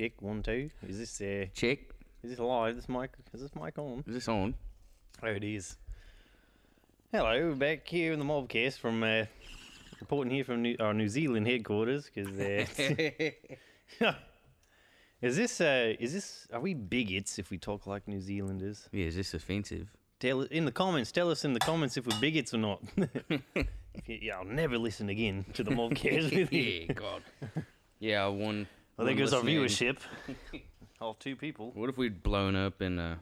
Check, one, two. Is this uh, Check. is this live? This mic is this mic on? Is this on? Oh, it is. Hello, back here in the mobcast from uh, reporting here from New, our New Zealand headquarters. Because uh, is this uh, is this are we bigots if we talk like New Zealanders? Yeah, is this offensive? Tell in the comments. Tell us in the comments if we're bigots or not. Yeah, I'll never listen again to the mobcast with you. yeah, God. Yeah, I one. Well, there one goes our listening. viewership. All two people. What if we'd blown up in uh,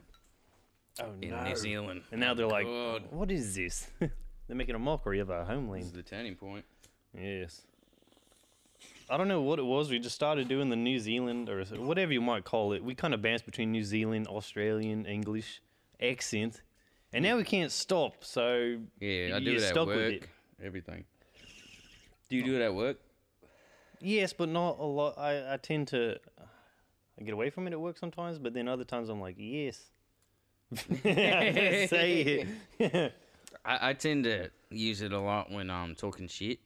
Oh in no! New Zealand? And now they're like, God. "What is this?" they're making a mockery of our homeland. This is homeland. the turning point. Yes. I don't know what it was. We just started doing the New Zealand or whatever you might call it. We kind of bounced between New Zealand, Australian, English accent, and now we can't stop. So Yeah, I you do get it at stuck with work. it. Everything. Do you do it at work? Yes, but not a lot. I, I tend to I get away from it at work sometimes, but then other times I'm like, yes. I say it. I, I tend to use it a lot when I'm talking shit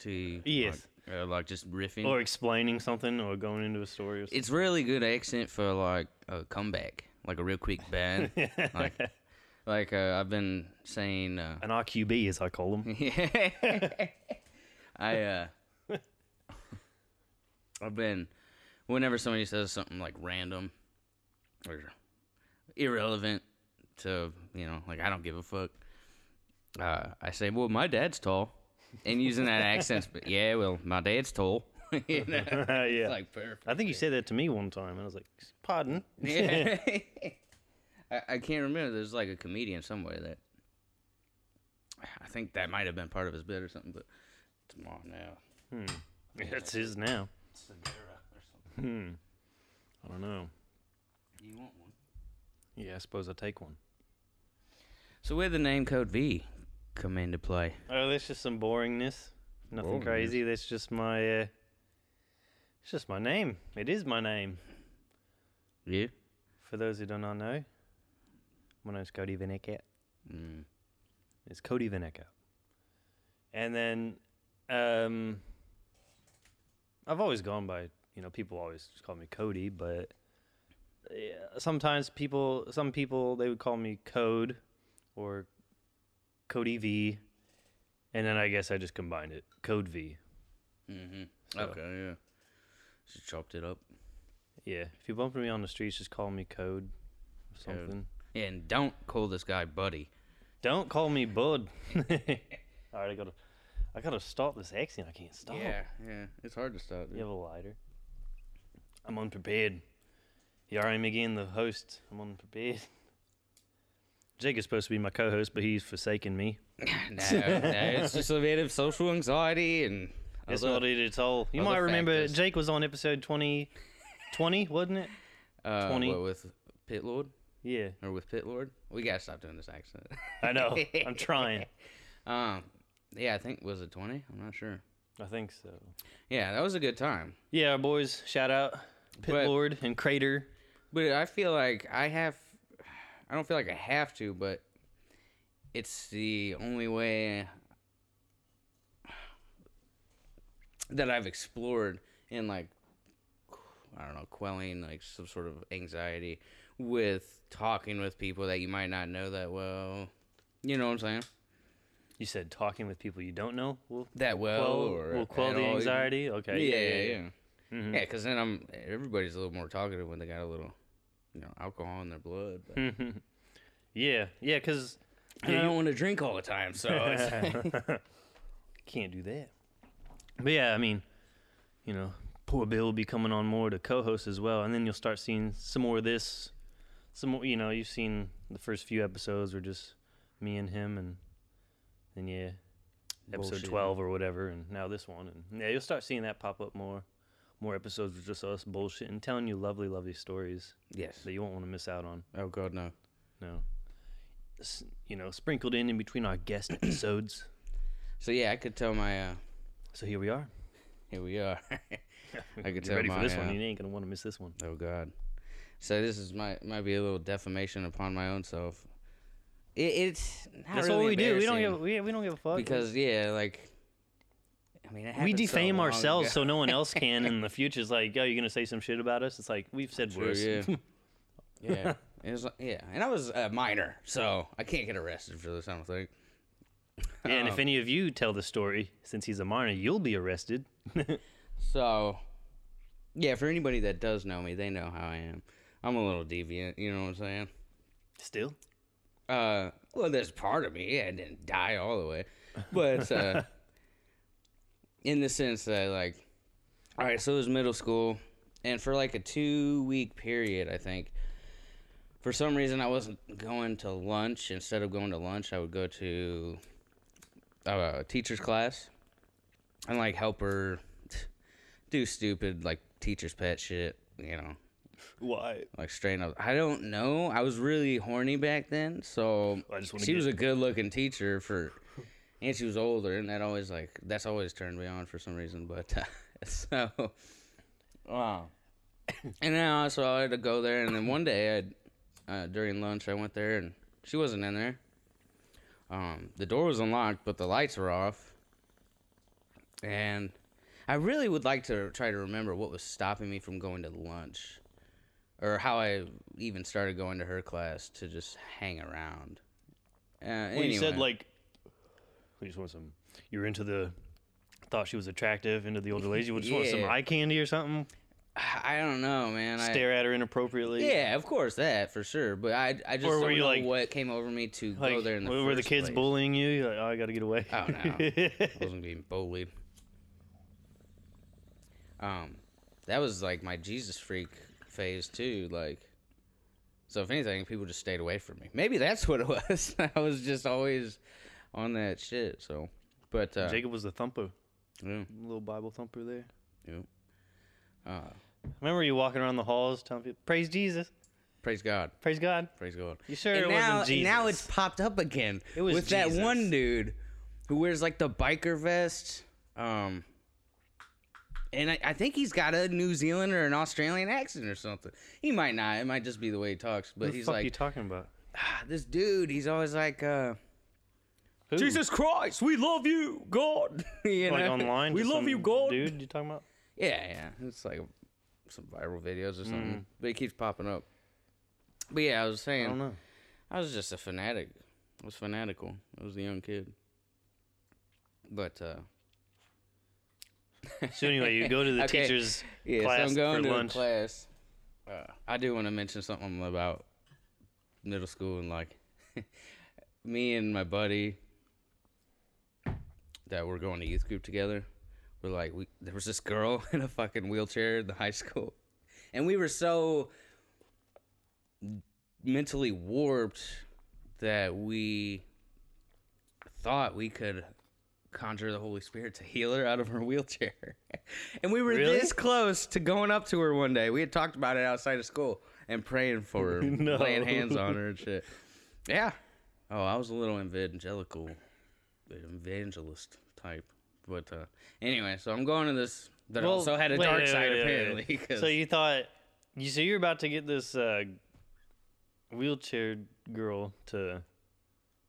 to Yes. like, uh, like just riffing. or explaining something or going into a story or something. it's really good accent for like a comeback, like a real quick ban. like, like uh, I've been saying. Uh, An RQB, as I call them. yeah, I uh, I've been whenever somebody says something like random or irrelevant to you know like I don't give a fuck. Uh, I say, well, my dad's tall, and using that accent, but yeah, well, my dad's tall. you know? yeah. It's like perfect. I think you said that to me one time, and I was like, "Pardon." Yeah. I, I can't remember. There's like a comedian somewhere that I think that might have been part of his bit or something, but tomorrow now. That's his now. Segura or something. Hmm. I don't know. You want one? Yeah, I suppose I'll take one. So where the name code V come into play? Oh, that's just some boringness. Nothing Boringness. crazy. That's just my. Uh, it's just my name. It is my name. Yeah. For those who do not know, my name's Cody Vinecat. Mm. It's Cody Vinecat. And then, um, I've always gone by, you know, people always just call me Cody, but yeah, sometimes people, some people, they would call me Code or Cody V. And then I guess I just combined it. Code V. Mm-hmm. So- Okay, yeah. Just chopped it up. Yeah. If you bump into me on the streets, just call me Code or something. And don't call this guy Buddy. Don't call me Bud. All right, I gotta, I gotta stop this accent. I can't stop. Yeah, yeah. It's hard to stop. You have a lighter. I'm unprepared. Here I am again, the host. I'm unprepared. Jake is supposed to be my co-host, but he's forsaken me. no, no, it's just a bit of social anxiety and other- not it at all. You might remember factors. Jake was on episode 20, 20, wasn't it? uh, 20. what, with Pit Lord Yeah, or with Pit Lord. We gotta stop doing this accent. I know. I'm trying. Um, yeah, I think was it twenty? I'm not sure. I think so. Yeah, that was a good time. Yeah, boys, shout out Pit But- Lord and Crater. But I feel like I have. I don't feel like I have to, but it's the only way that I've explored in like I don't know, quelling like some sort of anxiety with talking with people that you might not know that well. You know what I'm saying? You said talking with people you don't know will That well, quell, or will quell the all. anxiety. Okay. Yeah, yeah, yeah. Yeah, because mm-hmm. then I'm everybody's a little more talkative when they got a little, you know, alcohol in their blood. But mm-hmm. yeah, yeah, because I uh, don't want to drink all the time, so can't do that. But yeah, I mean, you know, poor Bill will be coming on more to co-host as well, and then you'll start seeing some more of this. Some more, you know, you've seen the first few episodes were just me and him, and then yeah, episode Bullshit. twelve or whatever, and now this one, and yeah, you'll start seeing that pop up more. More episodes with just us bullshit and telling you lovely, lovely stories yes. that you won't want to miss out on. Oh God, no. No. S- You know, sprinkled in in between our guest episodes. So yeah, I could tell my. uh So here we are. Here we are. I could tell ready my. for this uh, one. You ain't gonna want to miss this one. oh God. So this is my might be a little defamation upon my own self. It, it's not That's really what we do. We don't give. We, we don't give a fuck. because yeah, like I mean, it we happened so defame ourselves ago. so no one else can in the future. It's like, oh, you're gonna say some shit about us? It's like we've said True, worse. yeah. yeah, it was, yeah, and I was a minor, so I can't get arrested for this. I don't think. and if Um, any of you tell the story, since he's a minor, you'll be arrested. So, yeah, for anybody that does know me, they know how I am. I'm a little deviant, you know what I'm saying? Still, Uh, well, there's part of me. I didn't die all the way, but uh, in the sense that, like, all right, so it was middle school, and for like a two week period, I think. For some reason, I wasn't going to lunch. Instead of going to lunch, I would go to uh, teacher's class and like help her do stupid like teacher's pet shit, you know why? like straight up. I don't know. I was really horny back then, so I just wanna she was a good looking teacher for, and she was older, and that always like that's always turned me on for some reason. But uh, so, wow. And now so I had to go there, and then one day I, uh, during lunch, I went there, and she wasn't in there. Um, the door was unlocked, but the lights were off. And I really would like to try to remember what was stopping me from going to lunch or how I even started going to her class to just hang around. Uh, Well, you said like, you just want some. You were into the. Thought she was attractive, into the older ladies. You just want some eye candy or something. I don't know, man. I, Stare at her inappropriately. yeah, of course that for sure. But I, I just Or don't know like- what came over me to Like, go there in the were the kids place. bullying you? You're like, oh, I got to get away. Oh, no. I wasn't being bullied. Um, that was like my Jesus freak phase too. Like, so if anything, people just stayed away from me. Maybe that's what it was. I was just always on that shit. So, but uh, Jacob was the thumper, yeah, little Bible thumper there. Yeah. Uh, Remember you walking around the halls telling people, "Praise Jesus, praise God, praise God." praise God. You sure and it now, wasn't Jesus? now it's popped up again. It was with that one dude who wears like the biker vest. Um, and I, I think he's got a New Zealand or an Australian accent or something. He might not. It might just be the way he talks. But he's like you talking about? "Ah, this dude. He's always like, uh, Who? Jesus Christ, we love you, God. you like know? online? we just love some you, God. Dude, you talking about? Yeah, yeah. It's like some viral videos or something. Mm. But it keeps popping up. But yeah, I was I saying. don't know. I was just a fanatic. I was fanatical. I was a young kid. But uh So anyway, you go to the Okay. teacher's yeah, class so I'm going for to lunch. class. Uh, I do want to mention something about middle school and like me and my buddy that were going to youth group together. We're like we there was this girl in a fucking wheelchair in the high school. And we were so mentally warped that we thought we could conjure the Holy Spirit to heal her out of her wheelchair. and we were Really? this close to going up to her one day. We had talked about it outside of school and praying for her, No. laying hands on her and shit. Yeah. Oh, I was a little evangelical, evangelist type. But uh, anyway, so I'm going to this that Well, also had a wait, dark wait, side wait, apparently. So you thought you so you're about to get this uh, wheelchair girl to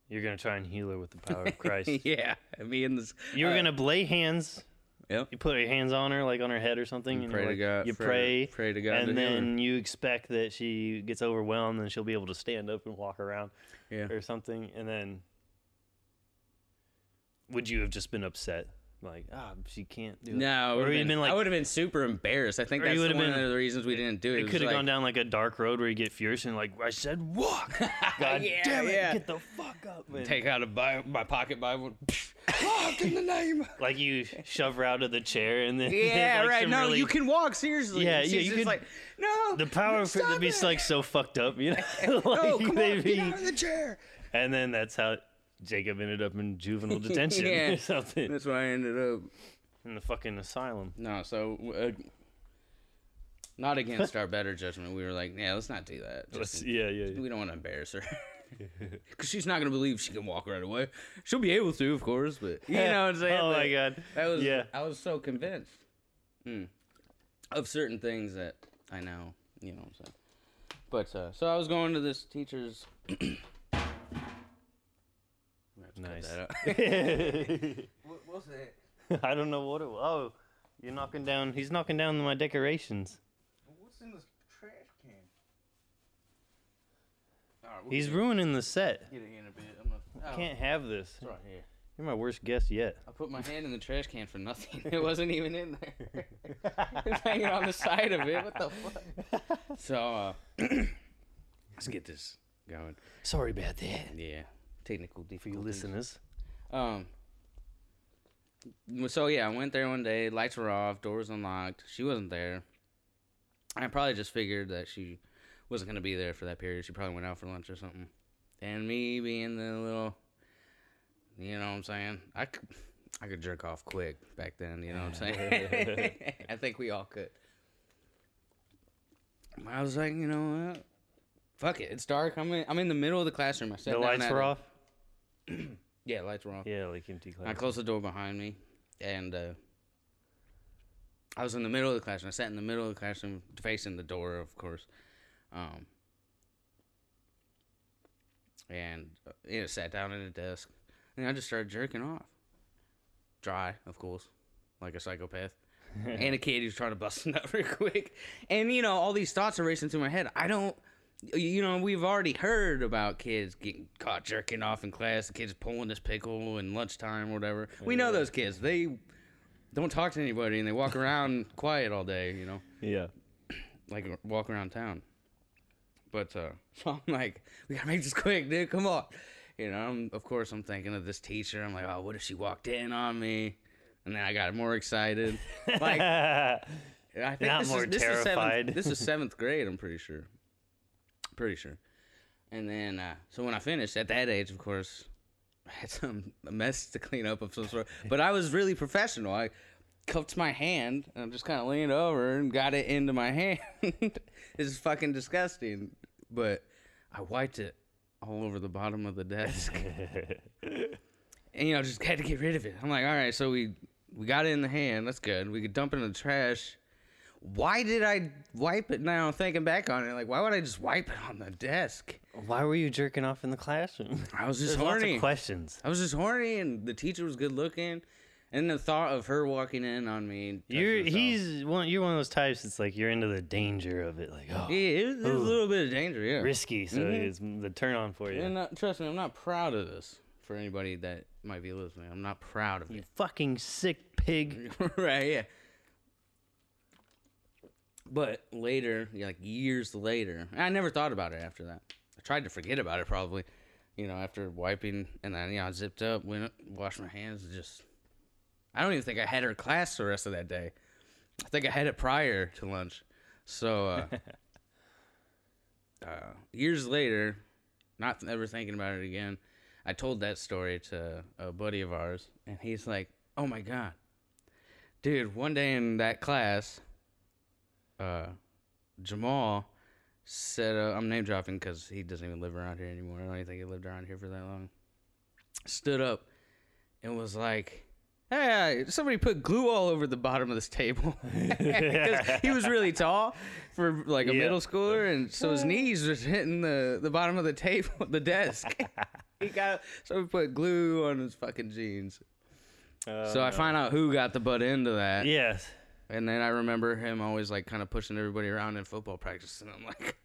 you're gonna try and heal her with the power of Christ. yeah, me and this. You're uh, gonna lay hands. Yep. You put your hands on her, like on her head or something, and pray you're to God. You pray, Pray to God. to and her. then you expect that she gets overwhelmed and she'll be able to stand up and walk around yeah. or something, and then would you have just been upset, like ah, she can't do it? No, I would have been been, like- I would have been super embarrassed. I think Or that's one been- of the reasons we didn't do it. It was could have like- gone down like a dark road where you get furious and like I said, walk. God Yeah, damn it, yeah. get the fuck up. man. Take out a my pocket Bible. Walk in the name. like you shove her out of the chair and then Yeah, like right. No, really- you can walk seriously. Yeah, yeah, you just could- like no. the power for it to be like so fucked up, you know. like Oh, come they on, be- get out of the chair. and then that's how Jacob ended up in juvenile detention Yeah. or something That's why I ended up. in the fucking asylum. No, so uh, not against our better judgment. We were like, yeah, let's not do that. Just- yeah, yeah. yeah. we don't want to embarrass her. Because she's not gonna believe she can walk right away. She'll be able to, of course, but you know what I'm saying. oh my god. That was Yeah. I was so convinced hmm, of certain things that I know, you know what I'm saying. But uh, so I was going to this teacher's. Nice. That out. yeah, We'll, we'll it. I don't know what it. Oh, you're knocking down. He's knocking down my decorations. What's in this trash can? He's ruining the set. Get it in a bit. I'm not, oh, Can't have this. It's right here. You're my worst guest yet. I put my hand in the trash can for nothing. It wasn't even in there. it's hanging on the side of it. What the fuck? So, uh, let's get this going. Sorry about that. Yeah, technical For you listeners. Um. So yeah, I went there one day. Lights were off. Doors unlocked. She wasn't there. I probably just figured that she wasn't gonna be there for that period. She probably went out for lunch or something. And me being the little, you know what I'm saying? I could, I could jerk off quick back then. You know what I'm saying? I think we all could. I was like, you know what? Fuck it. It's dark. I'm in. I'm in the middle of the classroom. I sat The lights were off. Yeah, lights were off. Yeah, like empty class. I closed the door behind me, and uh, I was in the middle of the classroom. I sat in the middle of the classroom, facing the door, of course. Um, and uh, you know, sat down at a desk, and I just started jerking off. Dry, of course, like a psychopath. and a kid who's trying to bust a nut real quick. And, you know, all these thoughts are racing through my head. I don't, you know, we've already heard about kids getting caught jerking off in class, the kids pulling this pickle in lunchtime or whatever. We know those kids. They don't talk to anybody and they walk around quiet all day, you know, Yeah. like walk around town. But, uh, so I'm like, we gotta make this quick, dude. Come on. You know, I'm, of course, I'm thinking of this teacher. I'm like, oh, what if she walked in on me? And then I got more excited. Like, I think Not this more is, this terrified. Is seventh, this is seventh grade. I'm pretty sure. Pretty sure. And then, uh, so when I finished at that age, of course, I had some mess to clean up of some sort. But I was really professional. I cupped my hand and I'm just kind of leaned over and got it into my hand. it's fucking disgusting. But I wiped it all over the bottom of the desk. and you know, just had to get rid of it. I'm like, all right, so we we got it in the hand. That's good. We could dump it in the trash. Why did I wipe it now? Thinking back on it, like, why would I just wipe it on the desk? Why were you jerking off in the classroom? I was just There's lots horny. of questions. I was just horny, and the teacher was good looking, and the thought of her walking in on me. You're he's one. You're one of those types. that's like you're into the danger of it. Like oh, yeah, it, there's a little bit of danger, yeah. risky. So Mhm. it's the turn on for you. And uh, trust me, I'm not proud of this. For anybody that might be listening, I'm not proud of you it. fucking sick pig. right, yeah. But later, like years later, I never thought about it after that. I tried to forget about it probably, you know, after wiping and then, you know, I zipped up, went, up, washed my hands, and just. I don't even think I had her class the rest of that day. I think I had it prior to lunch. So, uh, uh, years later, not ever thinking about it again, I told that story to a buddy of ours, and he's like, "Oh my god, dude!" One day in that class, uh, Jamal said, uh, "I'm name dropping because he doesn't even live around here anymore. I don't even think he lived around here for that long." Stood up and was like. Hey, somebody put glue all over the bottom of this table. 'Cause he was really tall for like a Yeah. middle schooler, and so his knees was hitting the, the bottom of the table, the desk. he got so we put glue on his fucking jeans. so I find out who got the butt end of that, Yes. And then I remember him always like kind of pushing everybody around in football practice, and I'm like,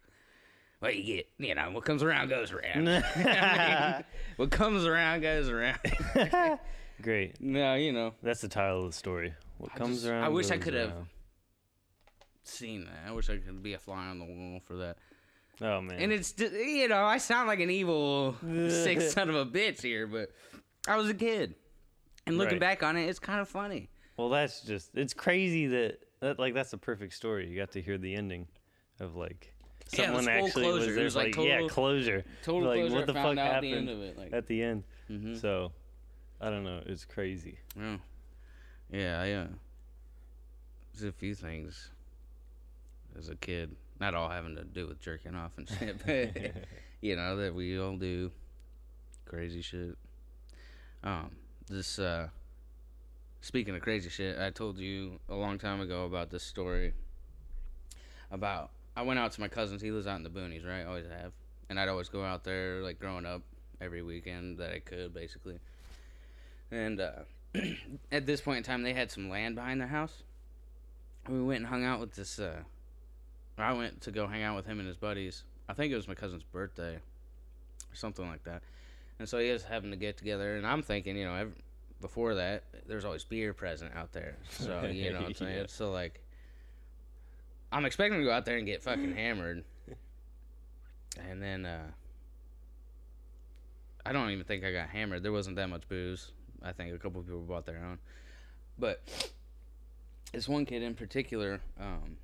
"What you get? You know, what comes around goes around. I mean, what comes around goes around." Great. no, you know, That's the title of the story. What I comes just- around. I wish I could have- seen that. I wish I could be a fly on the wall for that. Oh man. And it's you know I sound like an evil sick son of a bitch here, but I was a kid, and looking Right. back on it, it's kind of funny. Well, that's just. It's crazy that that like that's a perfect story. You got to hear the ending of like Yeah, someone actually closure. was there. was, like, yeah, total- closure. Total like closure. what the fuck happened at the end of it. Like, at the end. mhm. So, I don't know. It's crazy. yeah, yeah, I, uh, there's a few things as a kid, not all having to do with jerking off and shit, but you know that we all do crazy shit. Um, this uh, speaking of crazy shit, I told you a long time ago about this story. About I went out to my cousin's. He lives out in the boonies, right? Always have, and I'd always go out there like growing up every weekend that I could, basically. And uh, at this point in time, they had some land behind their house. We went and hung out with this. Uh, I went to go hang out with him and his buddies. I think it was my cousin's birthday, or something like that. And so he was having to get together, and I'm thinking, you know, ev before that, there's always beer present out there. So you know what I'm saying. Yeah. So like, I'm expecting to go out there and get fucking hammered, and then uh, I don't even think I got hammered. There wasn't that much booze. I think a couple of people bought their own, but this one kid in particular, um,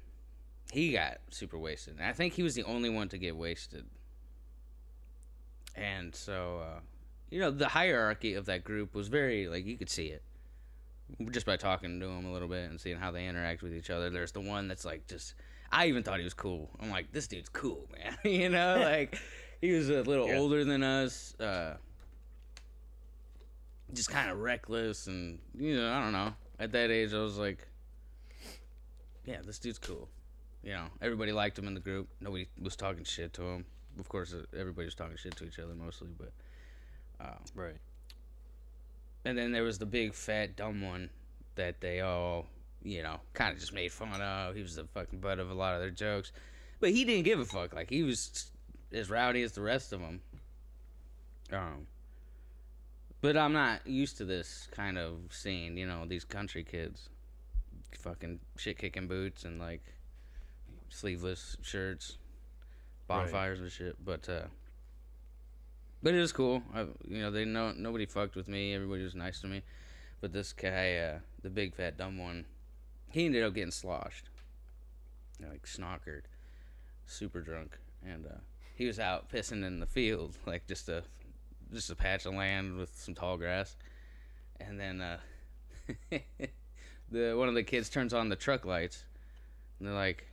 he got super wasted. And I think he was the only one to get wasted. And so, uh, you know, the hierarchy of that group was very like you could see it just by talking to them a little bit and seeing how they interact with each other. There's the one that's like just. I even thought he was cool. I'm like, this dude's cool, man. you know, like he was a little Yeah. older than us. Uh, just kind of reckless and you know i don't know at that age i was like yeah this dude's cool you know everybody liked him in the group nobody was talking shit to him of course uh, everybody was talking shit to each other mostly but uh, Right. and then there was the big fat dumb one that they all you know kind of just made fun of. He was the fucking butt of a lot of their jokes. But he didn't give a fuck. Like he was as rowdy as the rest of them um but i'm not used to this kind of scene you know these country kids. Fucking shit kicking boots and like sleeveless shirts Right. bonfires and shit. But uh but it was cool. I, you know, they know nobody fucked with me. Everybody was nice to me. But this guy, uh, the big fat dumb one, he ended up getting sloshed, You know, like snockered, super drunk, and uh, he was out pissing in the field, like just a just a patch of land with some tall grass, and then uh, the one of the kids turns on the truck lights, and they're like,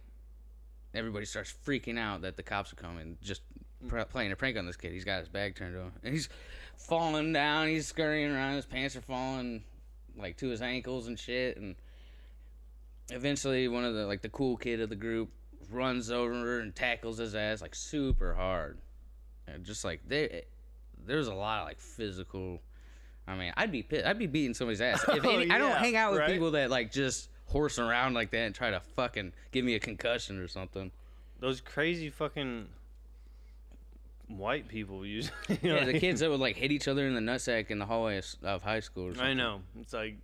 everybody starts freaking out that the cops are coming, just Mm. pr- playing a prank on this kid. He's got his bag turned him, and he's falling down. He's scurrying around. His pants are falling like to his ankles and shit. And eventually, one of the like the cool kid of the group runs over and tackles his ass like super hard, and just like they, there's a lot of like physical. I mean, I'd be pissed. I'd be beating somebody's ass. If Oh, any, I don't hang out with right? people that like just horse around like that and try to fucking give me a concussion or something. Those crazy fucking white people usually. Yeah, the kids that would like hit each other in the nutsack in the hallway of, of high school. Or. I know. It's like,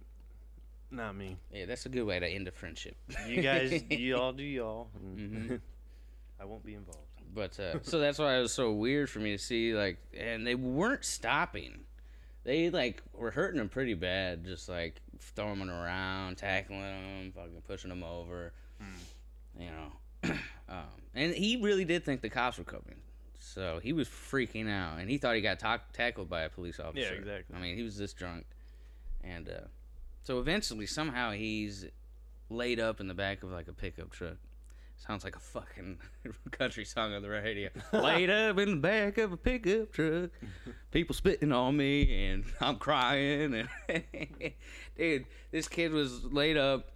not me. Yeah, that's a good way to end a friendship. You guys, you all do y'all. and Mhm. I won't be involved. But uh, so that's why it was so weird for me to see like, and they weren't stopping. They like were hurting him pretty bad, just like throwing him around, tackling him, fucking pushing him over. You know, um, and he really did think the cops were coming, so he was freaking out, and he thought he got ta- tackled by a police officer. Yeah, exactly. I mean, he was this drunk, and uh, so eventually, somehow, he's laid up in the back of like a pickup truck. Sounds like a fucking country song on the radio. laid up in the back of a pickup truck, people spitting on me, and I'm crying. And dude, this kid was laid up,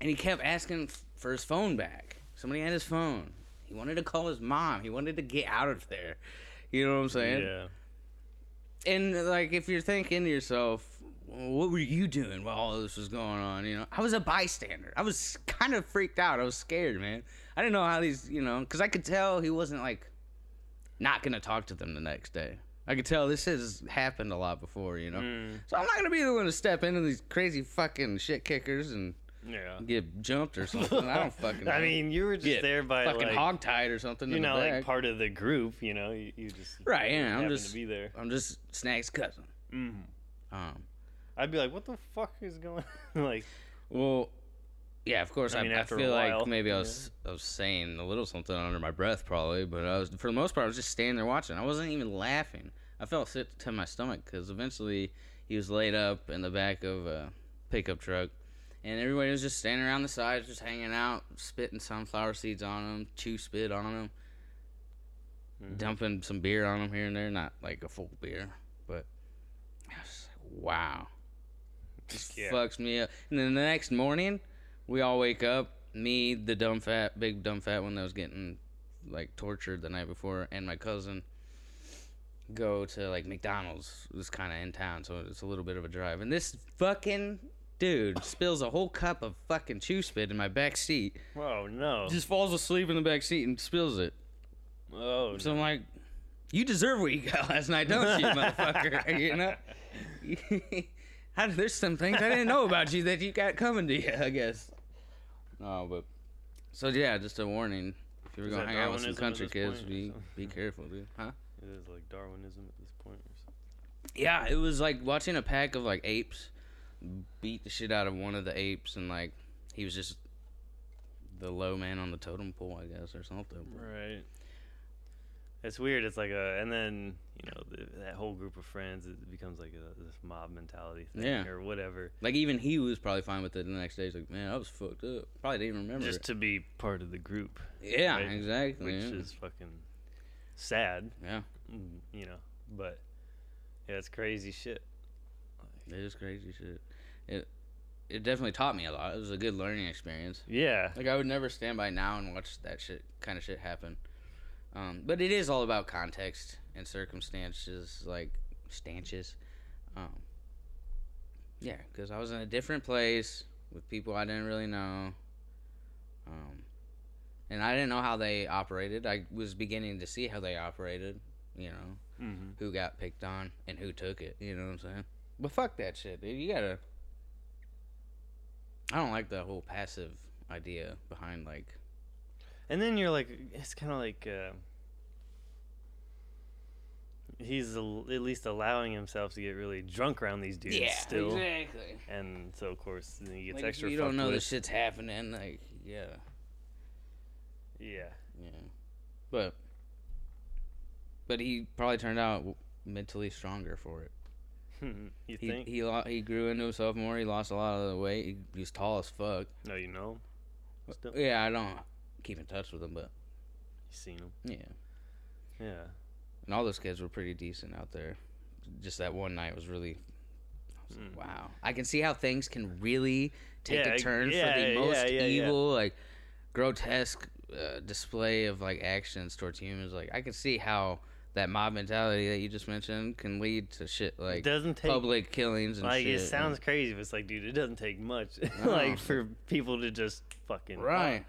and he kept asking for his phone back. Somebody had his phone. He wanted to call his mom. He wanted to get out of there. You know what I'm saying? Yeah. And like, if you're thinking to yourself, what were you doing while all this was going on? You know, I was a bystander. I was kind of freaked out. I was scared, man. I didn't know how these, you know, because I could tell he wasn't like not gonna talk to them the next day. I could tell this has happened a lot before, you know. Mm, So I'm not gonna be the one to step into these crazy fucking shit kickers and yeah. get jumped or something. I don't fucking. Know. I mean, you were just Get there by fucking like, hogtied or something. you're in the not like back. part of the group, you know. You, you just Right, yeah, I'm just- to be there. I'm just Snag's cousin. hmm Um. I'd be like, what the fuck is going? on? like, Well, yeah, of course. I I, mean, I, after a feel while, like maybe I was I was saying a little something under my breath, probably, but I was for the most part I was just standing there watching. I wasn't even laughing. I felt sick to my stomach because eventually he was laid up in the back of a pickup truck, and everybody was just standing around the sides, just hanging out, spitting sunflower seeds on them, chew spit on him, Mhm. dumping some beer on them here and there. Not like a full beer, but I was just like, wow yeah. fucks me up. And then the next morning, we all wake up. Me, the dumb fat, big dumb fat one that was getting like tortured the night before, and my cousin. go to like McDonald's. It was kind of in town, so it's a little bit of a drive. And this fucking dude spills a whole cup of fucking chew spit in my back seat. Oh no. Just falls asleep in the back seat and spills it. oh. So I'm like, you deserve what you got last night, don't you, motherfucker? you know. How, there's some things I didn't know about you that you got coming to you, I guess. No, but so yeah, just a warning. If you're gonna hang out with some country kids, be be careful, dude. Huh? It is like Darwinism at this point or something. Yeah, it was like watching a pack of like apes beat the shit out of one of the apes, and like he was just the low man on the totem pole, I guess, or something. Right. It's weird. It's like a, and then you know the, that whole group of friends, it becomes like a, this mob mentality thing Yeah. or whatever, Like even he was probably fine with it. The next day, he's like, "Man, I was fucked up." Probably didn't even remember. just it. to be part of the group, yeah, right? exactly. which yeah. is fucking sad, yeah, mm, you know. But yeah, it's crazy shit. it is crazy shit. It it definitely taught me a lot. It was a good learning experience. Yeah, Like I would never stand by now and watch that shit kind of shit happen. Um, but it is all about context and circumstances, like stanches. Um, yeah, because I was in a different place with people I didn't really know, um, and I didn't know how they operated. I was beginning to see how they operated. You know, hmm who got picked on and who took it. You know what I'm saying? But fuck that shit, dude. You gotta. I don't like the whole passive idea behind like. and then you're like, it's kind of like. Uh, He's al- at least allowing himself to get really drunk around these dudes still, exactly. and so of course then he gets Like, extra. you don't know with. this shit's happening. Like, yeah, Yeah. yeah. But. But he probably turned out mentally stronger for it. you He think? he lo- he grew into himself more. He lost a lot of the weight. He, he was tall as fuck. no, you know. him? Still, Yeah, I don't keep in touch with him, but you seen him? yeah. Yeah. And all those kids were pretty decent out there. Just that one night was really. Was like, Mm. wow. I can see how things can really take Yeah, a turn yeah, for the most yeah. evil, like grotesque uh, display of like actions towards humans. Like I can see how that mob mentality that you just mentioned can lead to shit it like doesn't take public killings and like shit. it sounds crazy, but it's like, dude, it doesn't take much, No. like for people to just fucking right.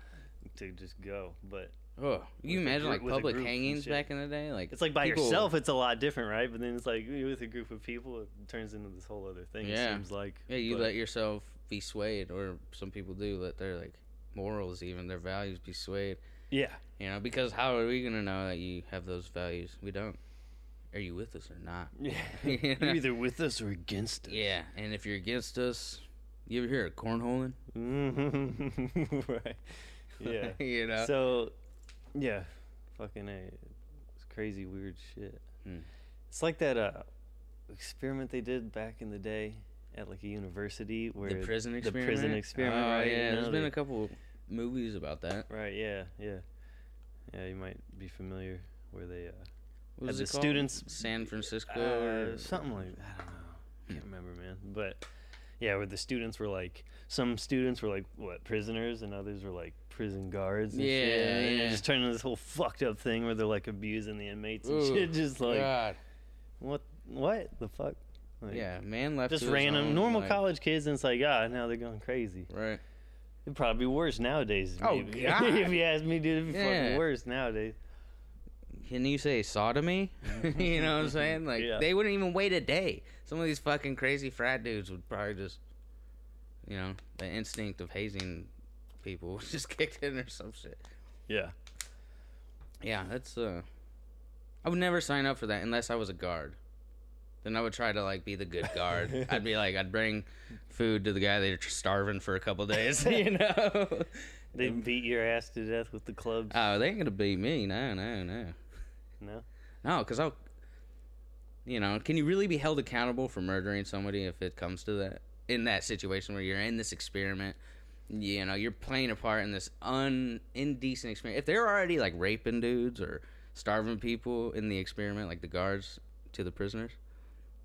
to just go. But Oh, you imagine group- like public hangings back in the day? Like it's like by people- yourself, it's a lot different, right? But then it's like with a group of people, it turns into this whole other thing. Yeah. It seems like Yeah, you But- let yourself be swayed, or some people do let their like morals, even their values, be swayed. yeah, You know, because how are we gonna know that you have those values? We don't. Are you with us or not? yeah. You're either with us or against us. Yeah, and if you're against us, you ever hear of cornholing? right. Yeah. you know. So, yeah, fucking a, it's crazy weird shit. Hmm. It's like that uh experiment they did back in the day at like a university where the prison experiment. the prison experiment, Oh, right? Yeah, You there's know, been a couple movies about that. Right. Yeah. Yeah. Yeah. You might be familiar where they uh What Had was it the called? students- San Francisco uh, or something like that. I don't know. Can't remember, man. But yeah, where the students were like some students were like what prisoners and others were like prison guards. And shit. Yeah, and yeah. Just turned into this whole fucked up thing where they're like abusing the inmates and Ooh, shit. Just like God. what? What the fuck? Like, yeah, man left. Just random, own, normal like- college kids, and it's like, ah, now they're going crazy. Right. It'd probably be worse nowadays. Oh, maybe. God. if you ask me, dude, it'd be Yeah. fucking worse nowadays. Can you say sodomy? you know what I'm saying? Like Yeah. they wouldn't even wait a day. Some of these fucking crazy frat dudes would probably just, you know, the instinct of hazing people just kicked in or some shit. Yeah. Yeah, that's uh, I would never sign up for that unless I was a guard. Then I would try to like be the good guard. I'd be like, I'd bring food to the guy they're starving for a couple days. You know? They beat your ass to death with the clubs. Oh, they ain't gonna beat me. No, no, no. no. No, because I'll. You know, can you really be held accountable for murdering somebody if it comes to that? In that situation where you're in this experiment, you know, you're playing a part in this un indecent experiment. If they're already like raping dudes or starving people in the experiment, like the guards to the prisoners,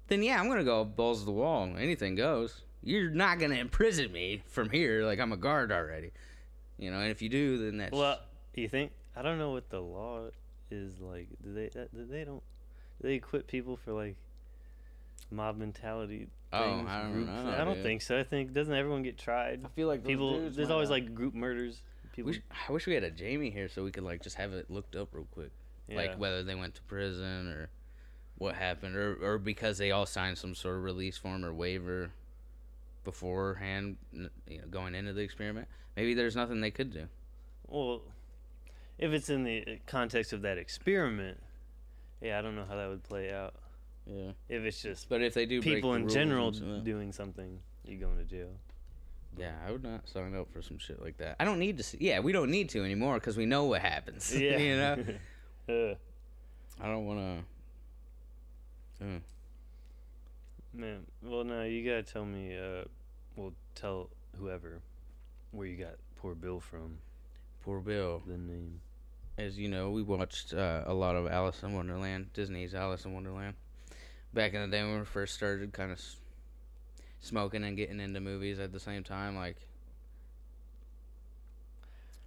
then yeah, I'm gonna go balls to the wall. Anything goes. You're not gonna imprison me from here. Like I'm a guard already. You know, and if you do, then that's Well, you think? I don't know what the law is like. Do they? That, do they don't? Do they equip people for like mob mentality. Oh, things, I don't groups? know, I don't dude. think so. I think doesn't everyone get tried? I feel like those People, dudes there's always not- like group murders. People, We sh- I wish we had a Jamie here so we could like just have it looked up real quick, yeah. like whether they went to prison or what happened, or or because they all signed some sort of release form or waiver beforehand, you know, going into the experiment. Maybe there's nothing they could do. Well, if it's in the context of that experiment, yeah, I don't know how that would play out. Yeah, If it's just but if they do people the in general doing something, you going to jail. yeah, I would not sign up for some shit like that. I don't need to see. Yeah, we don't need to anymore because we know what happens. Yeah, you know, Uh, I don't want to. Man, well, no, you gotta tell me. Uh, well, tell whoever where you got poor Bill from. Poor Bill. The name. as you know, we watched uh, a lot of Alice in Wonderland, Disney's Alice in Wonderland. Back in the day when we first started kind of s- smoking and getting into movies at the same time, like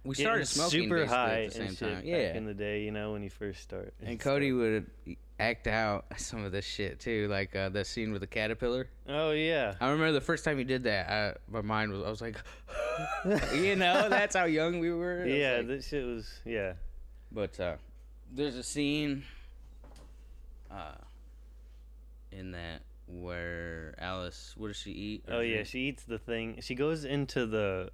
we started smoking super high at the same time. Back Yeah, in the day, you know, when you first start. and Cody would act out some of this shit too, like uh, the scene with the caterpillar. Oh yeah. I remember the first time you did that, I, my mind was I was like, you know, that's how young we were. Yeah, like- that shit was yeah. But uh, there's a scene uh, in that where Alice, what does she eat? Oh yeah, she eats the thing. She goes into the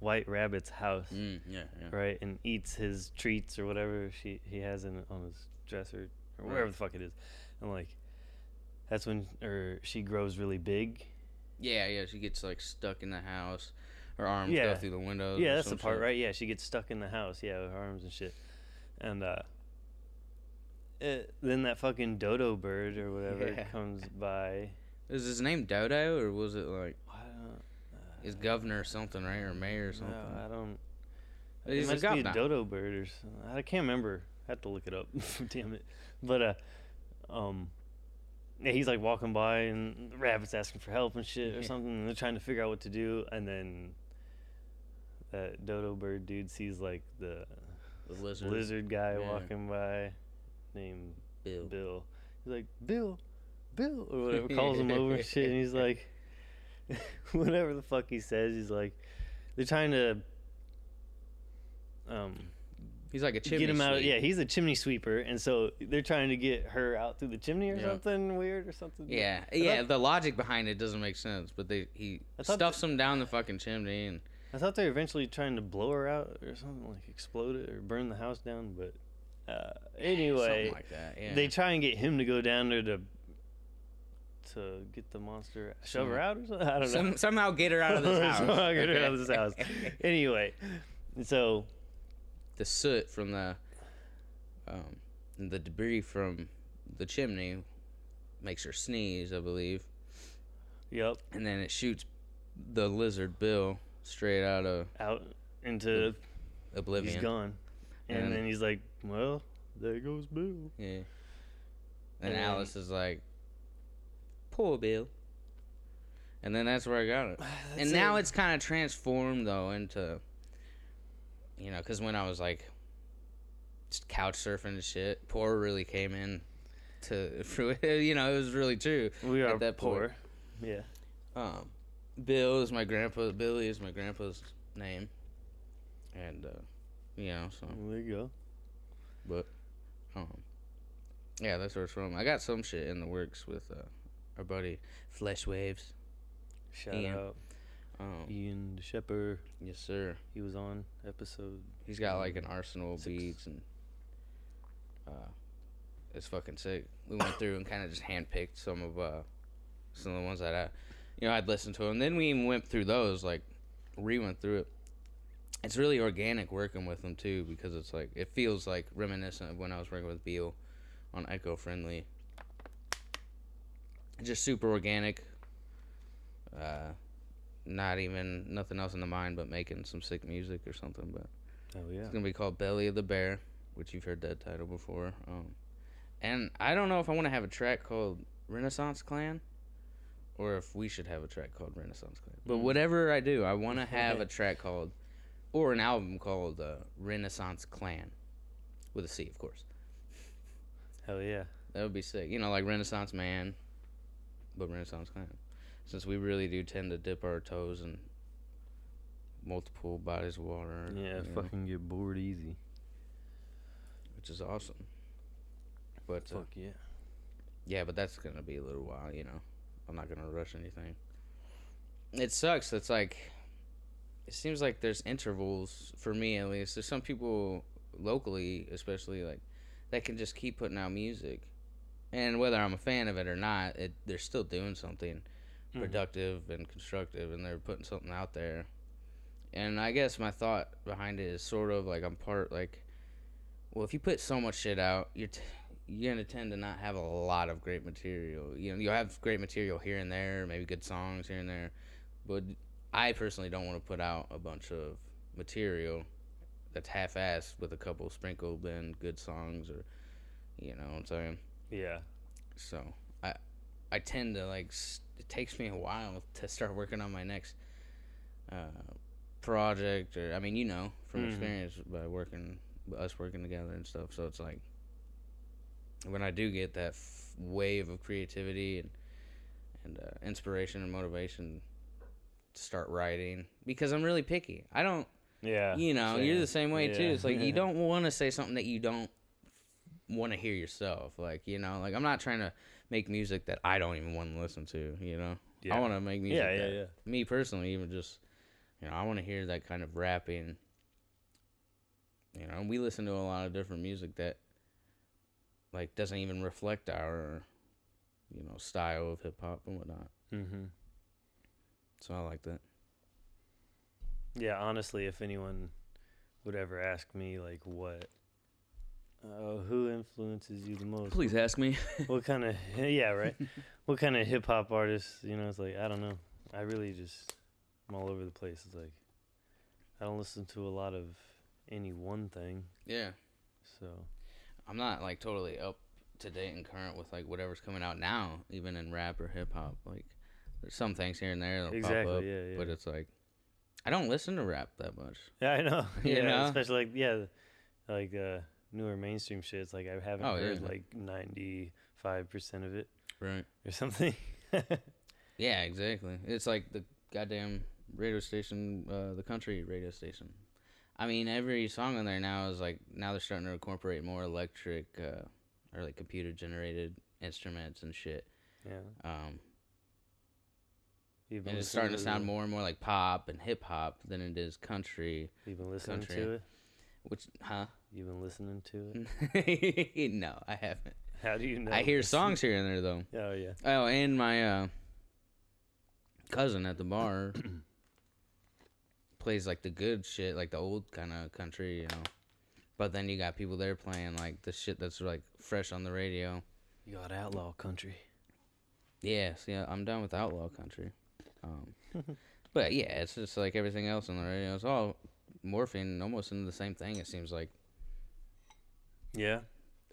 white rabbit's house, Mm, yeah, yeah. right, and eats his treats or whatever she he has in on his dresser or Right. wherever the fuck it is. And like that's when or she grows really big. Yeah, yeah. She gets like stuck in the house. Her arms Yeah. go through the windows. yeah, that's the part, shit. right? Yeah, she gets stuck in the house, yeah, with her arms and shit. And uh it, then that fucking dodo bird or whatever Yeah. comes by. Is his name Dodo or was it like I don't, is governor or something, right, or mayor or something? No, I don't. He's it a must be a dodo bird or something. I can't remember. I have to look it up. Damn it. But uh, um, yeah, he's like walking by and the rabbit's asking for help and shit or Yeah. something. And they're trying to figure out what to do, and then that dodo bird dude sees like the the lizard. lizard guy Yeah. walking by, named Bill. Bill. He's like Bill, Bill or whatever. Calls him over and shit, and he's like, whatever the fuck he says. He's like, they're trying to um He's like a chimney get him out. sweep. Yeah, he's a chimney sweeper, and so they're trying to get her out through the chimney or Yeah. something weird or something. Yeah, I yeah. thought- The logic behind it doesn't make sense, but they he stuffs him down the fucking chimney and I thought they were eventually trying to blow her out or something, like explode it or burn the house down. But uh, anyway, something like that. Yeah. they try and get him to go down there to to get the monster, shove her out or something. I don't know. Some, somehow get her out of this house. Somehow get her out of this house. anyway, so the soot from the um, the debris from the chimney makes her sneeze, I believe, yep, and then it shoots the lizard Bill straight out of out into oblivion. he's gone, and, And- then he's like, "Well, there goes Bill." Yeah. And And- Alice is like, "Poor Bill." And then that's where I got it. and now it's kind of transformed though into, you know, because when I was like, just couch surfing and shit, poor really came in to. You know, it was really true. we are at that point. poor. Yeah, Um, Bill is my grandpa. Billy is my grandpa's name. And uh, you know, so there you go. but um, yeah, that's where it's from. I got some shit in the works with uh, our buddy Flesh Waves. Shout Ian. out Um, Ian Shepard. yes, sir. He was on episode. He's got like an arsenal of beats and uh, it's fucking sick. We went through and kind of just handpicked some of uh, some of the ones that I, you know, I'd listened to, and then we even went through those, like, re went through it. It's really organic working with them too, because it's like it feels like reminiscent of when I was working with Beal on Eco Friendly. Just super organic. Uh, not even nothing else in the mind but making some sick music or something, but. Oh yeah. It's gonna be called Belly of the Bear, which you've heard that title before. Um, and I don't know if I want to have a track called Renaissance Clan, or if we should have a track called Renaissance Clan. But Mm. whatever I do, I want to have a track called, or an album called uh, Renaissance Clan, with a C, of course. Hell yeah. That would be sick. You know, like Renaissance Man, but Renaissance Clan. Since we really do tend to dip our toes in multiple bodies of water. Yeah, you know, fucking get bored easy. which is awesome. But uh, Fuck yeah. yeah, but that's gonna be a little while. You know, I'm not gonna rush anything. It sucks. It's like it seems like there's intervals for me at least. There's some people locally, especially like that can just keep putting out music, and whether I'm a fan of it or not, it they're still doing something Mhm. productive and constructive, and they're putting something out there. And I guess my thought behind it is sort of like I'm part like, well, if you put so much shit out, you're t- you're gonna tend to not have a lot of great material. You know, you'll have great material here and there, maybe good songs here and there, but I personally don't want to put out a bunch of material that's half-assed with a couple sprinkled in good songs or, you know, what I'm saying. Yeah. So I I tend to like s- it takes me a while to start working on my next uh, project or I mean you know from Mhm. experience by working us working together and stuff. So it's like when I do get that f- wave of creativity and and uh, inspiration and motivation to start writing because I'm really picky. I don't Yeah. you know, you're the same way too. It's like you don't want to say something that you don't want to hear yourself. Like, you know, like I'm not trying to make music that I don't even want to listen to, you know. I want to make music Yeah, yeah, yeah. me personally even just you know, I want to hear that kind of rapping. You know, And we listen to a lot of different music that like doesn't even reflect our you know, style of hip hop and whatnot. Mm-hmm. So I like that. Yeah, honestly, if anyone would ever ask me like what uh, who influences you the most? Please ask me. What kind of yeah, right? what kind of hip hop artists, you know, it's like I don't know. I really just I'm all over the place. It's like I don't listen to a lot of any one thing. yeah. So, I'm not like totally up to date and current with like whatever's coming out now, even in rap or hip hop. Like there's some things here and there that'll pop Exactly, up, yeah, yeah. but it's like I don't listen to rap that much. yeah, I know. You yeah, know? especially like yeah, like uh newer mainstream shit. It's like I haven't Oh, heard yeah. like 95% of it Right. or something. Yeah, exactly. It's like the goddamn radio station, uh, the country radio station. I mean, every song on there now is like now they're starting to incorporate more electric uh, or like computer generated instruments and shit. yeah. Um, and it's starting to sound more and more like pop and hip hop than it is country. You've been listening country. to it? Which, huh? You've been listening to it? no, I haven't. How do you know? I hear songs here and there though. Oh yeah. Oh, and my uh, cousin at the bar plays like the good shit, like the old kind of country, you know. But then you got people there playing like the shit that's like fresh on the radio. You got outlaw country. Yes, yeah, I'm down with outlaw country. Um, but yeah, it's just like everything else on the radio. It's all morphing almost into the same thing. It seems like. Yeah.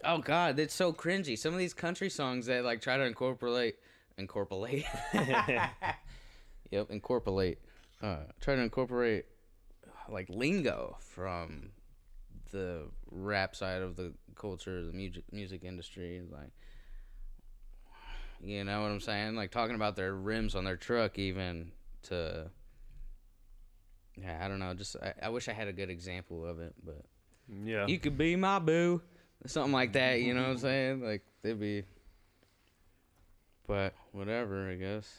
Oh God, it's so cringy. Some of these country songs that like try to incorporate, incorporate. yep, incorporate. Uh, try to incorporate like lingo from the rap side of the culture, the music music industry. Like, you know what I'm saying? Like talking about their rims on their truck, even to. Yeah, I don't know. Just I, I wish I had a good example of it, but Yeah. you could be my boo something like that you know what i'm saying like they'd be but whatever i guess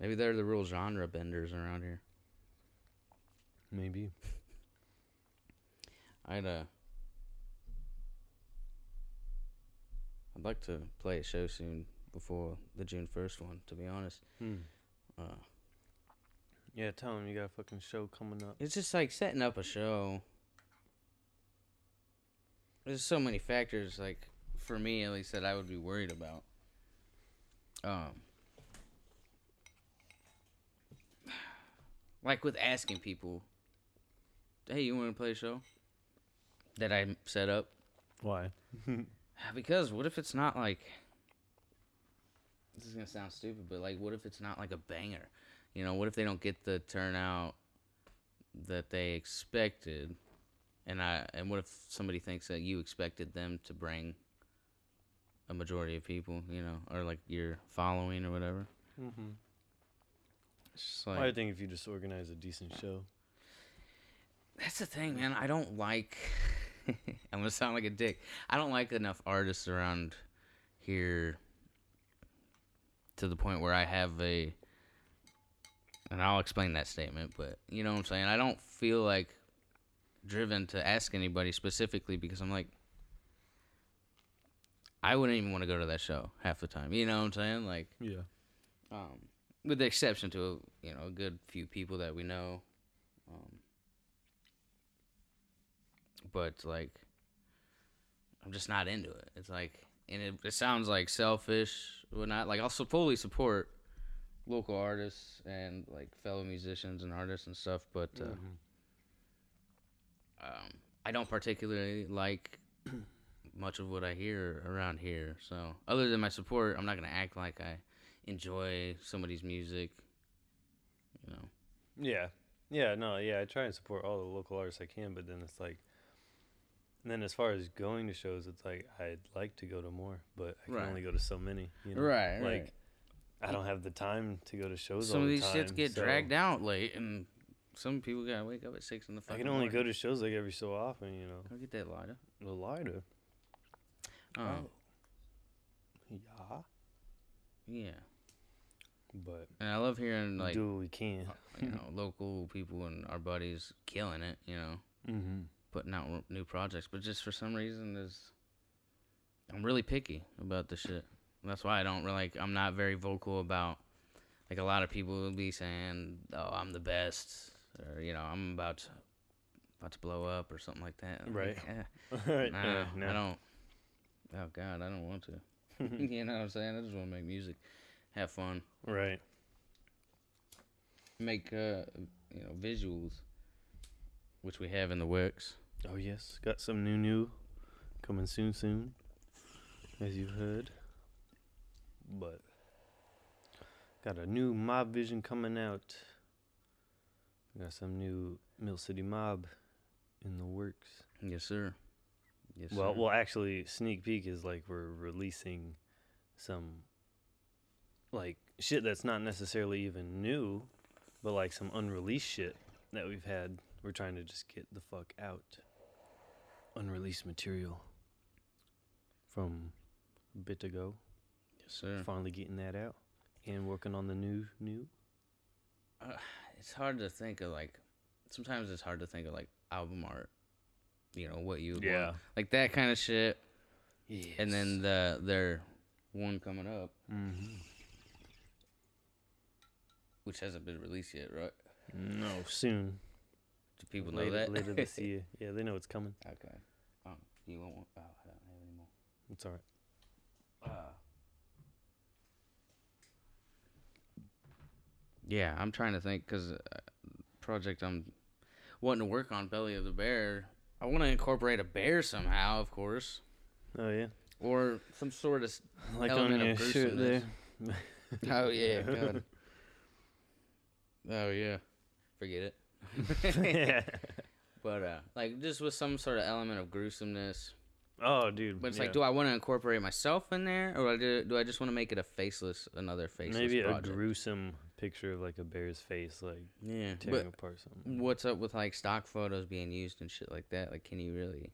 maybe they're the real genre benders around here Maybe. i'd uh i'd like to play a show soon before the june 1st one to be honest Hmm. uh Yeah, tell him you got a fucking show coming up. it's just like setting up a show there's so many factors like for me at least that i would be worried about um like with asking people hey you want to play a show that i set up Why? because what if it's not like this is gonna sound stupid, but like what if it's not like a banger? You know, what if they don't get the turnout that they expected? And I and what if somebody thinks that you expected them to bring a majority of people, you know, or like your following or whatever. Mm-hmm. It's just I think if you just organize a decent show. that's the thing, man. I don't like. I'm gonna sound like a dick. I don't like enough artists around here to the point where I have a. And I'll explain that statement, but you know what I'm saying. I don't feel like driven to ask anybody specifically because I'm like, I wouldn't even want to go to that show half the time. You know what I'm saying? Like, Yeah. um, with the exception to you know a good few people that we know. Um, but like, I'm just not into it. It's like, and it, it sounds like selfish, whatnot. Like I'll fully support local artists and like fellow musicians and artists and stuff, but uh, Mm-hmm. um, I don't particularly like much of what I hear around here. So, other than my support, I'm not gonna act like I enjoy somebody's music. You know, Yeah. Yeah, no, yeah, I try and support all the local artists I can, but then it's like and then as far as going to shows, it's like I'd like to go to more, but I can Right. only go to so many. You know? Right, Like right. I don't have the time to go to shows some all of the these shits get so dragged out late, and some people gotta wake up at six in the I can only go to shows like every so often, you know. Go get that lighter. The lighter. Um, Yeah. yeah, But and I love hearing like do what we can. you know local people and our buddies killing it. You know, Mm-hmm. putting out new projects, but just for some reason is I'm really picky about the shit. That's why I don't really like I'm not very vocal about like a lot of people will be saying, "Oh, I'm the best," or you know, "I'm about to about to blow up" or something like that. I'm Right. Like, eh, right. nah, yeah, I don't. Oh God, I don't want to. you know what I'm saying? I just want to make music, have fun, Right. make uh, you know visuals, which we have in the works. Oh yes, got some new new coming soon soon, as you've heard. But got a new Mob Vision coming out. Got some new Mill City Mob in the works. Yes, sir. Yes, well, sir. well, actually, sneak peek is like we're releasing some like shit that's not necessarily even new, but like some unreleased shit that we've had. We're trying to just get the fuck out. Unreleased material from a bit ago. Yes, sir. Finally getting that out and working on the new new. it's hard to think of like sometimes it's hard to think of like album art you know what you would want. Yeah. like that kind of shit Yes. and then the their one coming up hmm which hasn't been released yet right no soon. do people know that later this year. Yeah, they know it's coming. okay um do you want one? oh i don't have any more It's alright. uh yeah i'm trying to think because uh, project i'm wanting to work on belly of the bear i want to incorporate a bear somehow of course Oh yeah. or some sort of. Like Element on of gruesomeness. Oh yeah, God. Oh yeah, forget it. yeah. But uh, like just with some sort of element of gruesomeness. Oh, dude. But it's yeah. like, do I want to incorporate myself in there, or do, do I just want to make it a faceless, another faceless maybe project? a gruesome picture of like a bear's face, like yeah, tearing but apart something. what's up with like stock photos being used and shit like that? Like, can you really?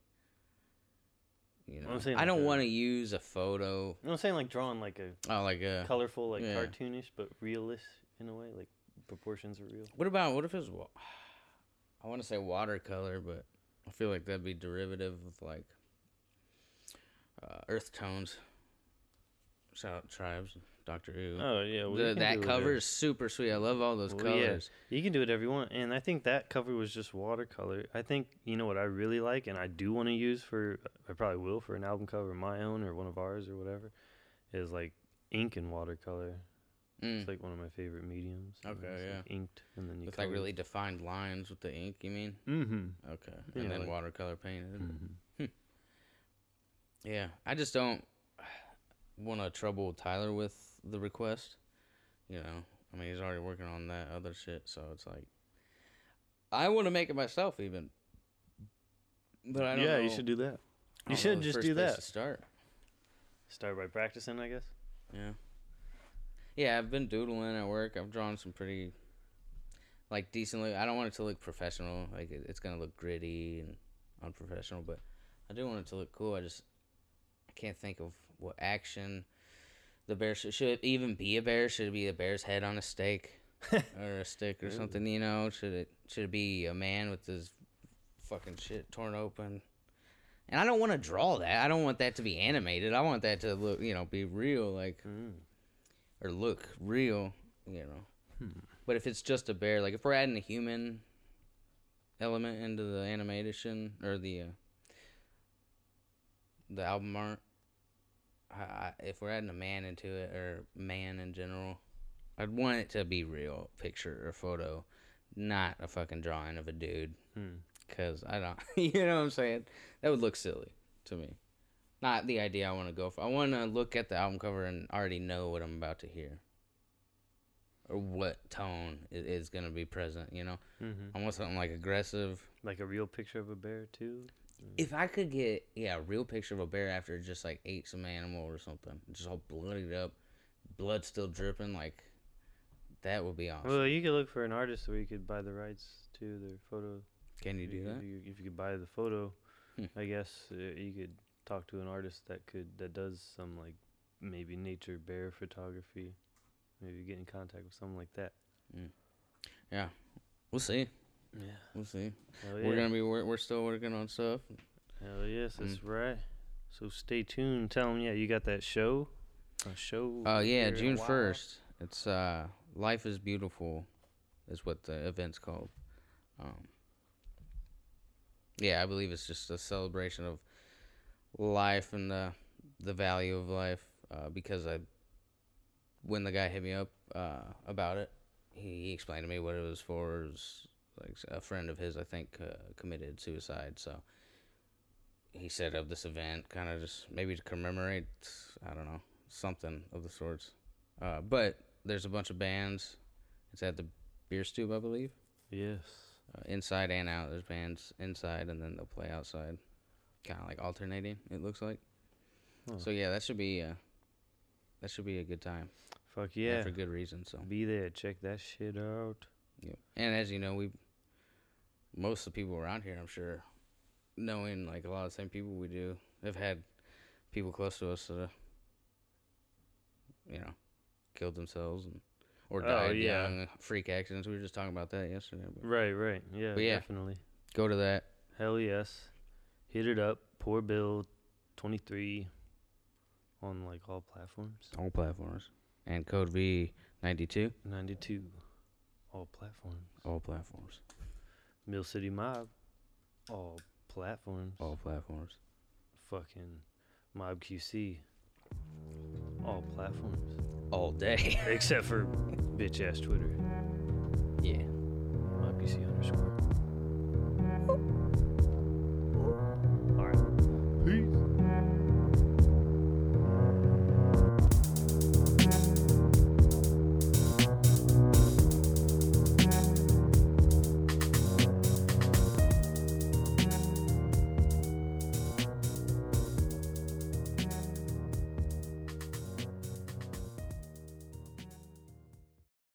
You know, I'm saying I like don't want to use a photo. No, I'm saying like drawing like a Oh, like a. colorful, like yeah. cartoonish, but realist in a way. Like proportions are real. What about what if it's? wa- I want to say watercolor, but I feel like that'd be derivative of like uh, earth tones. Shout out tribes, Doctor Who. Oh yeah, well, The, that cover is super sweet. I love all those Well, yeah. You can do whatever you want, and I think that cover was just watercolor. I think you know what I really like, and I do want to use for. I probably will for an album cover, of my own or one of ours or whatever, is like ink and watercolor. Mm. It's like one of my favorite mediums. Okay, it's, yeah. like, inked, and then you With like really defined lines with the ink. You mean? Mm-hmm. Okay, Yeah, and then like- watercolor painted. mm-hmm. Yeah, I just don't want to trouble Tyler with the request. You know, I mean, he's already working on that other shit, so it's like I want to make it myself, even. But I don't Yeah, know. you should do that. You should just first do place that. To start. Start by practicing, I guess. Yeah. Yeah, I've been doodling at work. I've drawn some pretty, like, decently. I don't want it to look professional. Like, it, it's gonna look gritty and unprofessional, but I do want it to look cool. I just I can't think of what action the bear should even be a bear. Should it be a bear's head on a stake or a stick or something? You know, should it should it be a man with his fucking shit torn open? And I don't want to draw that. I don't want that to be animated. I want that to look, you know, be real. Like Mm. or look real, you know. Hmm. But if it's just a bear, like if we're adding a human element into the animation or the uh, the album art, I, if we're adding a man into it or man in general, I'd want it to be real picture or photo, not a fucking drawing of a dude. Hmm. Cause I don't, you know what I'm saying? That would look silly to me. Not the idea I want to go for. I want to look at the album cover and already know what I'm about to hear, or what tone is gonna be present. You know, Mm-hmm. I want something like aggressive. Like a real picture of a bear too. If I could get yeah a real picture of a bear after it just like ate some animal or something, just all bloodied up, blood still dripping, like that would be awesome. Well, you could look for an artist where you could buy the rights to their photo. Can you do that? you, if you could buy the photo, Hmm. I guess uh, you could talk to an artist that could that does some like maybe nature bear photography. Maybe get in contact with someone like that. Yeah. We'll see. Yeah. We'll see. Hell yeah. We're gonna be wor- we're still working on stuff. Hell yes, that's Mm. right. So stay tuned. Tell them, yeah, you got that show. A show. Oh yeah, here in a June first. It's uh, Life is Beautiful, is what the event's called. Um, yeah, I believe it's just a celebration of life and the the value of life. Uh, because I, when the guy hit me up uh, about it, he, he explained to me what it was for. It was like a friend of his, I think, uh, committed suicide. So he set up this event, kind of just maybe to commemorate. I don't know something of the sorts. Uh, but there's a bunch of bands. It's at the Beer Stube, I believe. Yes. Uh, inside and out. There's bands inside, and then they'll play outside. Kind of like alternating. It looks like. Huh. So yeah, that should be. Uh, that should be a good time. Fuck and yeah. for good reason. So. Be there. Check that shit out. Yeah. And as you know, we most of the people around here, I'm sure, knowing like a lot of the same people we do, have had people close to us that, uh, you know, killed themselves and or Oh, died yeah. young, freak accidents. We were just talking about that yesterday. But Right, right. Yeah, yeah. definitely. go to that. Hell yes. Hit it up. Poor Bill 23 on like all platforms. All platforms and code V ninety two. 92. All platforms. All platforms. Mill City Mob. All platforms. All platforms. Fucking Mob QC. All platforms. All day. Except for bitch ass Twitter. yeah. Mob QC underscore.